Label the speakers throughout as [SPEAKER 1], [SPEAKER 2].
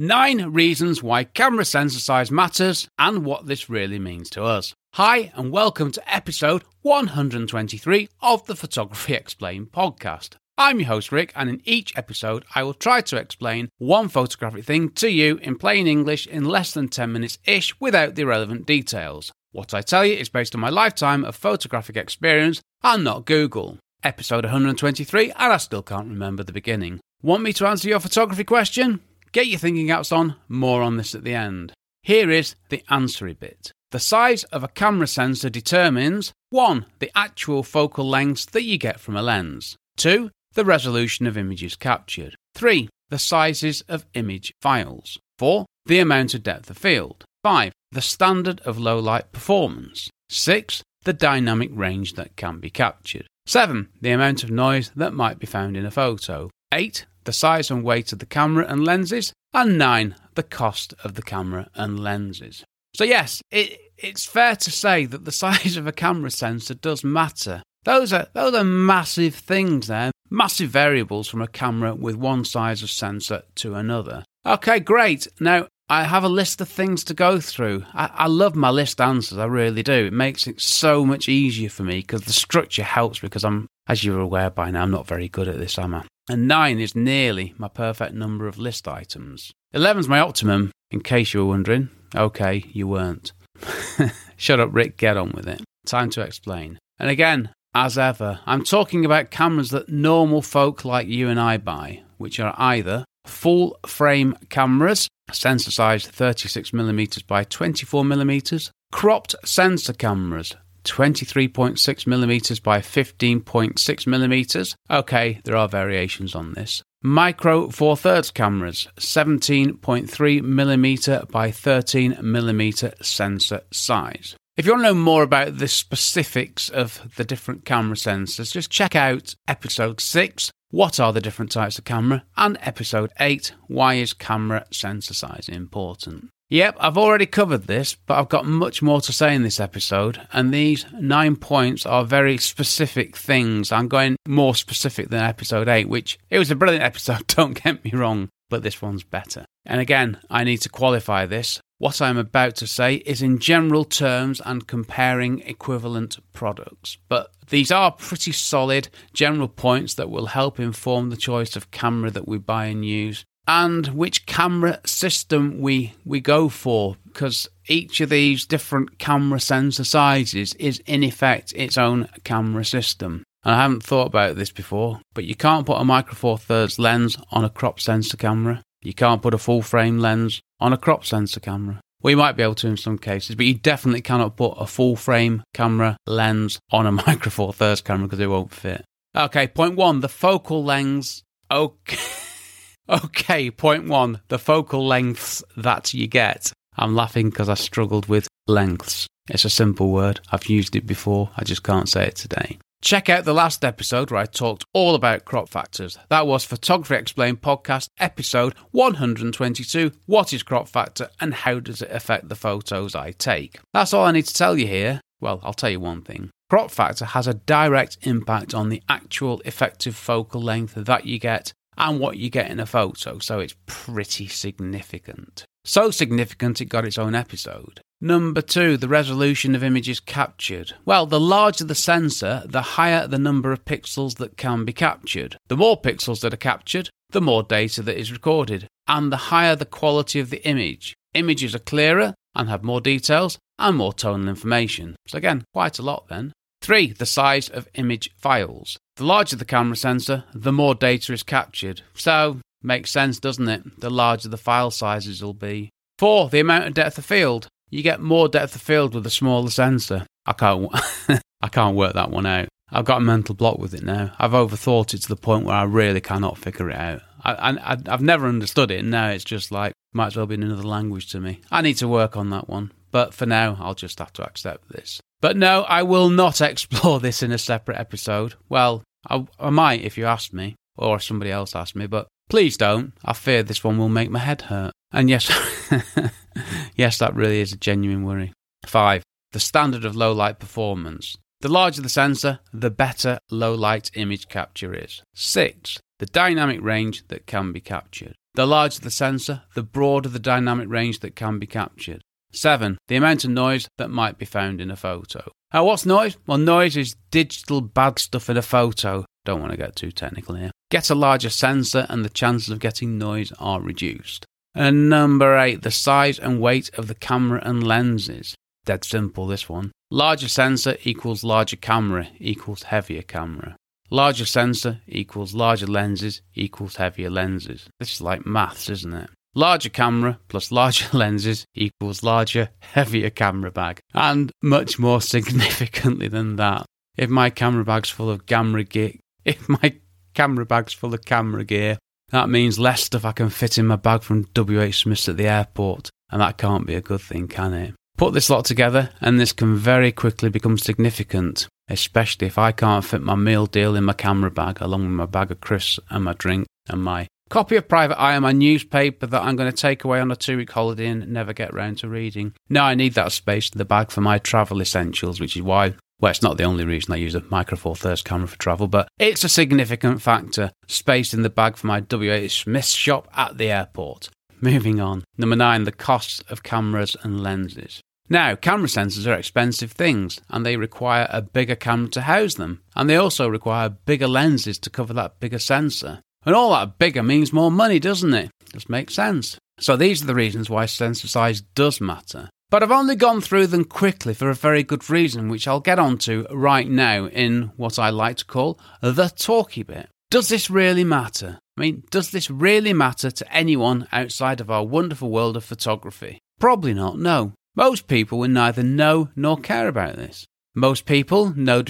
[SPEAKER 1] Nine reasons why camera sensor size matters and what this really means to us. Hi, and welcome to episode 123 of the Photography Explained podcast. I'm your host, Rick, and in each episode, I will try to explain one photographic thing to you in plain English in less than 10 minutes ish without the irrelevant details. What I tell you is based on my lifetime of photographic experience and not Google. Episode 123, and I still can't remember the beginning. Want me to answer your photography question? Get your thinking caps on, more on this at the end. Here is the answery bit. The size of a camera sensor determines 1. The actual focal lengths that you get from a lens. 2 the resolution of images captured. 3. The sizes of image files. 4. The amount of depth of field. 5. The standard of low light performance. 6. The dynamic range that can be captured. 7. The amount of noise that might be found in a photo. 8. The size and weight of the camera and lenses. And 9. The cost of the camera and lenses. So, yes, it, it's fair to say that the size of a camera sensor does matter. Those are, those are massive things there massive variables from a camera with one size of sensor to another. Okay, great. Now, I have a list of things to go through. I, I love my list answers, I really do. It makes it so much easier for me because the structure helps because I'm, as you're aware by now, I'm not very good at this, am I? And nine is nearly my perfect number of list items. Eleven's my optimum, in case you were wondering. Okay, you weren't. Shut up, Rick, get on with it. Time to explain. And again, as ever, I'm talking about cameras that normal folk like you and I buy, which are either full frame cameras, sensor size 36mm by 24mm, cropped sensor cameras, 23.6mm by 15.6 millimeters. Okay, there are variations on this. Micro Four Thirds cameras, 17.3 millimeter by 13 millimeter sensor size. If you want to know more about the specifics of the different camera sensors, just check out episode 6, What are the different types of camera? and episode 8, Why is camera sensor size important? Yep, I've already covered this, but I've got much more to say in this episode, and these nine points are very specific things. I'm going more specific than episode 8, which it was a brilliant episode, don't get me wrong, but this one's better. And again, I need to qualify this. What I'm about to say is in general terms and comparing equivalent products, but these are pretty solid general points that will help inform the choice of camera that we buy and use and which camera system we we go for because each of these different camera sensor sizes is in effect its own camera system. And I haven't thought about this before, but you can't put a micro four thirds lens on a crop sensor camera. You can't put a full frame lens on a crop sensor camera. We might be able to in some cases, but you definitely cannot put a full frame camera lens on a Micro Four Thirds camera because it won't fit. Okay, point one, the focal lengths. Okay. okay, point one, the focal lengths that you get. I'm laughing because I struggled with lengths. It's a simple word. I've used it before. I just can't say it today. Check out the last episode where I talked all about crop factors. That was Photography Explained podcast episode 122 What is crop factor and how does it affect the photos I take? That's all I need to tell you here. Well, I'll tell you one thing. Crop factor has a direct impact on the actual effective focal length that you get and what you get in a photo, so it's pretty significant. So significant it got its own episode. Number two, the resolution of images captured. Well, the larger the sensor, the higher the number of pixels that can be captured. The more pixels that are captured, the more data that is recorded, and the higher the quality of the image. Images are clearer and have more details and more tonal information. So, again, quite a lot then. Three, the size of image files. The larger the camera sensor, the more data is captured. So, makes sense, doesn't it? The larger the file sizes will be. Four, the amount of depth of field. You get more depth of field with a smaller sensor. I can't, I can't work that one out. I've got a mental block with it now. I've overthought it to the point where I really cannot figure it out. I, I've never understood it, and now it's just like, might as well be in another language to me. I need to work on that one. But for now, I'll just have to accept this. But no, I will not explore this in a separate episode. Well, I, I might if you asked me, or if somebody else asked me, but please don't. I fear this one will make my head hurt. And yes, yes, that really is a genuine worry. Five, the standard of low light performance. The larger the sensor, the better low light image capture is. Six, the dynamic range that can be captured. The larger the sensor, the broader the dynamic range that can be captured. 7. The amount of noise that might be found in a photo. Now, what's noise? Well, noise is digital bad stuff in a photo. Don't want to get too technical here. Get a larger sensor, and the chances of getting noise are reduced. And number 8. The size and weight of the camera and lenses. Dead simple, this one. Larger sensor equals larger camera equals heavier camera. Larger sensor equals larger lenses equals heavier lenses. This is like maths, isn't it? Larger camera plus larger lenses equals larger, heavier camera bag. And much more significantly than that, if my camera bag's full of camera gear, if my camera bag's full of camera gear, that means less stuff I can fit in my bag from WH Smith's at the airport. And that can't be a good thing, can it? Put this lot together, and this can very quickly become significant, especially if I can't fit my meal deal in my camera bag, along with my bag of crisps and my drink and my copy of Private Eye my newspaper that I'm going to take away on a two week holiday and never get round to reading. No, I need that space in the bag for my travel essentials, which is why well, it's not the only reason I use a Micro Four Thirds camera for travel, but it's a significant factor. Space in the bag for my WH Smith shop at the airport. Moving on. Number nine, the cost of cameras and lenses. Now, camera sensors are expensive things and they require a bigger camera to house them. And they also require bigger lenses to cover that bigger sensor. And all that bigger means more money, doesn't it? Just makes sense. So these are the reasons why sensor size does matter. But I've only gone through them quickly for a very good reason, which I'll get onto right now in what I like to call the talky bit. Does this really matter? I mean, does this really matter to anyone outside of our wonderful world of photography? Probably not, no. Most people will neither know nor care about this. Most people, no,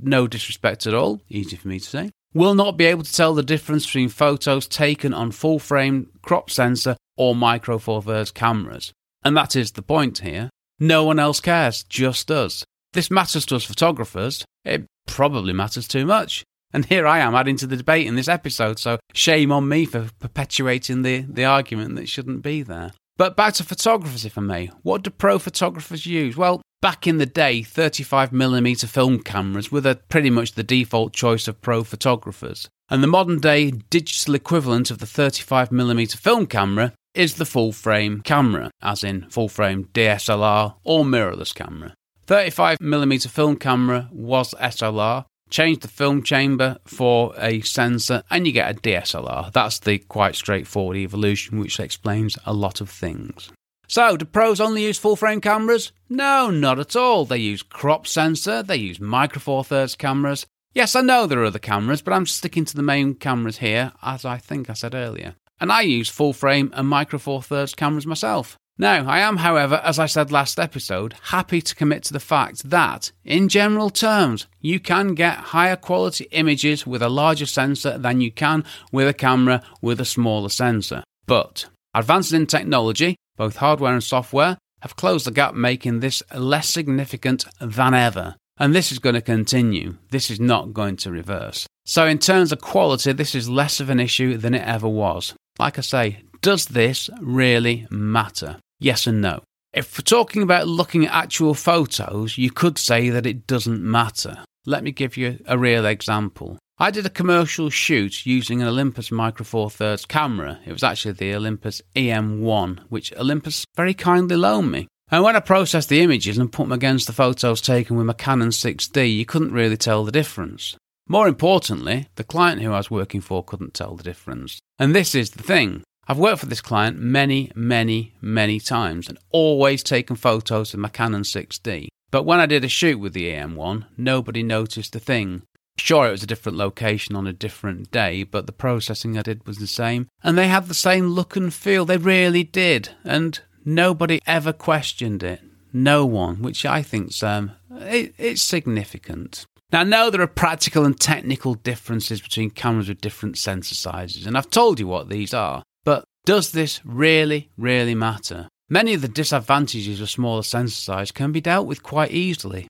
[SPEAKER 1] no disrespect at all, easy for me to say, will not be able to tell the difference between photos taken on full frame crop sensor or micro four thirds cameras. And that is the point here. No one else cares, just us. This matters to us photographers. It probably matters too much. And here I am adding to the debate in this episode, so shame on me for perpetuating the, the argument that shouldn't be there. But back to photographers, if I may. What do pro photographers use? Well, back in the day, 35mm film cameras were the, pretty much the default choice of pro photographers. And the modern day digital equivalent of the 35mm film camera is the full frame camera, as in full frame DSLR or mirrorless camera. 35mm film camera was SLR, change the film chamber for a sensor, and you get a DSLR. That's the quite straightforward evolution, which explains a lot of things. So, do pros only use full frame cameras? No, not at all. They use crop sensor, they use micro four thirds cameras. Yes, I know there are other cameras, but I'm sticking to the main cameras here, as I think I said earlier. And I use full frame and micro four thirds cameras myself. Now, I am, however, as I said last episode, happy to commit to the fact that, in general terms, you can get higher quality images with a larger sensor than you can with a camera with a smaller sensor. But advances in technology, both hardware and software, have closed the gap, making this less significant than ever. And this is going to continue. This is not going to reverse. So, in terms of quality, this is less of an issue than it ever was. Like I say, does this really matter? Yes and no. If we're talking about looking at actual photos, you could say that it doesn't matter. Let me give you a real example. I did a commercial shoot using an Olympus Micro Four Thirds camera. It was actually the Olympus EM1, which Olympus very kindly loaned me. And when I processed the images and put them against the photos taken with my Canon 6D, you couldn't really tell the difference. More importantly, the client who I was working for couldn't tell the difference. And this is the thing I've worked for this client many, many, many times and always taken photos with my Canon 6D. But when I did a shoot with the EM1, nobody noticed a thing. Sure, it was a different location on a different day, but the processing I did was the same. And they had the same look and feel. They really did. And nobody ever questioned it. No one, which I think's um, it, it's significant. Now, I know there are practical and technical differences between cameras with different sensor sizes, and I've told you what these are. But does this really, really matter? Many of the disadvantages of smaller sensor size can be dealt with quite easily.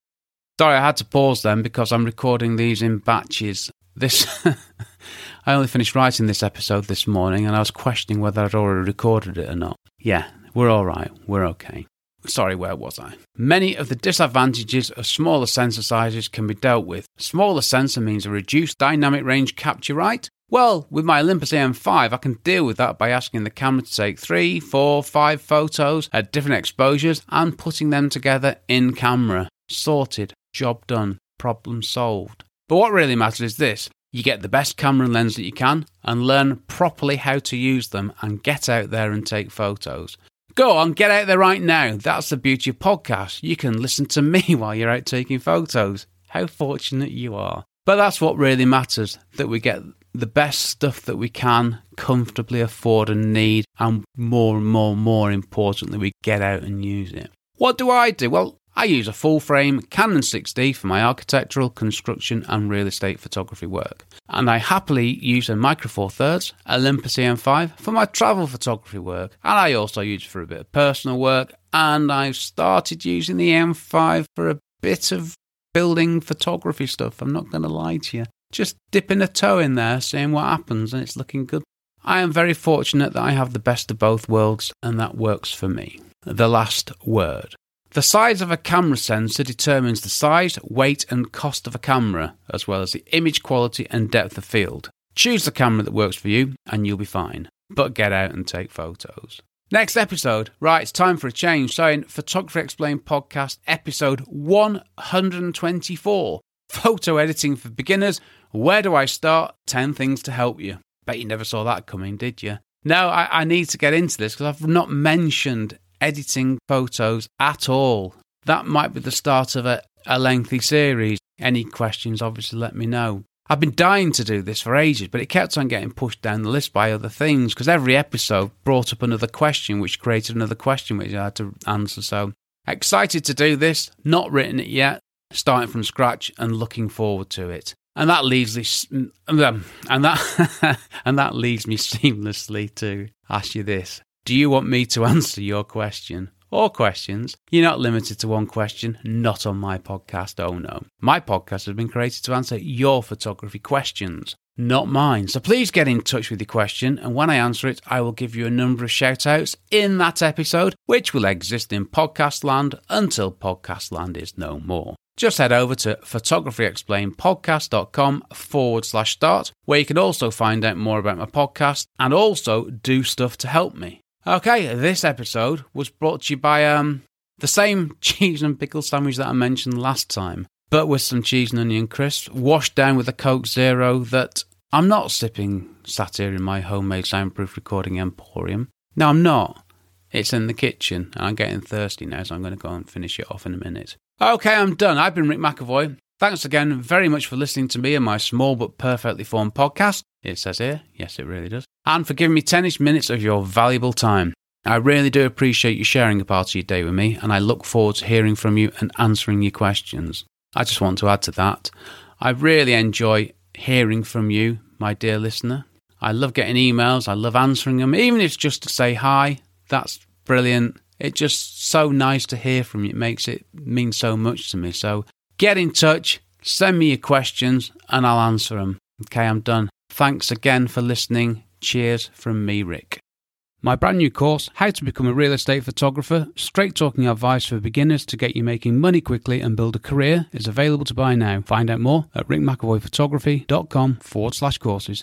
[SPEAKER 1] Sorry, I had to pause then because I'm recording these in batches. This I only finished writing this episode this morning and I was questioning whether I'd already recorded it or not. Yeah, we're all right. We're okay. Sorry, where was I? Many of the disadvantages of smaller sensor sizes can be dealt with. Smaller sensor means a reduced dynamic range capture right, Well, with my Olympus EM5, I can deal with that by asking the camera to take three, four, five photos at different exposures and putting them together in camera. Sorted, job done, problem solved. But what really matters is this you get the best camera and lens that you can and learn properly how to use them and get out there and take photos. Go on, get out there right now. That's the beauty of podcasts. You can listen to me while you're out taking photos. How fortunate you are. But that's what really matters that we get the best stuff that we can comfortably afford and need, and more and more and more importantly, we get out and use it. What do I do? Well, I use a full frame Canon 6D for my architectural, construction, and real estate photography work. And I happily use a Micro Four Thirds Olympus EM5 for my travel photography work. And I also use it for a bit of personal work. And I've started using the M5 for a bit of building photography stuff. I'm not going to lie to you. Just dipping a toe in there, seeing what happens, and it's looking good. I am very fortunate that I have the best of both worlds, and that works for me. The last word. The size of a camera sensor determines the size, weight, and cost of a camera, as well as the image quality and depth of field. Choose the camera that works for you, and you'll be fine. But get out and take photos. Next episode. Right, it's time for a change. So, in Photography Explained podcast, episode 124 Photo Editing for Beginners. Where do I start? 10 things to help you. Bet you never saw that coming, did you? No, I, I need to get into this because I've not mentioned editing photos at all. That might be the start of a, a lengthy series. Any questions, obviously, let me know. I've been dying to do this for ages, but it kept on getting pushed down the list by other things because every episode brought up another question, which created another question which I had to answer. So excited to do this, not written it yet, starting from scratch and looking forward to it. And that leads this, um, and that and that leads me seamlessly to ask you this: do you want me to answer your question? Or questions. You're not limited to one question, not on my podcast, oh no. My podcast has been created to answer your photography questions, not mine. So please get in touch with your question, and when I answer it, I will give you a number of shout outs in that episode, which will exist in podcast land until podcast land is no more just head over to photographyexplainedpodcast.com forward slash start, where you can also find out more about my podcast and also do stuff to help me. Okay, this episode was brought to you by um, the same cheese and pickle sandwich that I mentioned last time, but with some cheese and onion crisps, washed down with a Coke Zero that I'm not sipping sat here in my homemade soundproof recording emporium. No, I'm not. It's in the kitchen, and I'm getting thirsty now, so I'm going to go and finish it off in a minute. Okay, I'm done. I've been Rick McAvoy. Thanks again very much for listening to me and my small but perfectly formed podcast. It says here, yes, it really does. And for giving me 10 minutes of your valuable time. I really do appreciate you sharing a part of your day with me, and I look forward to hearing from you and answering your questions. I just want to add to that. I really enjoy hearing from you, my dear listener. I love getting emails, I love answering them, even if it's just to say hi. That's brilliant. It's just so nice to hear from you. It makes it mean so much to me. So get in touch, send me your questions, and I'll answer them. Okay, I'm done. Thanks again for listening. Cheers from me, Rick. My brand new course, How to Become a Real Estate Photographer, straight talking advice for beginners to get you making money quickly and build a career, is available to buy now. Find out more at rickmcavoyphotography.com forward slash courses.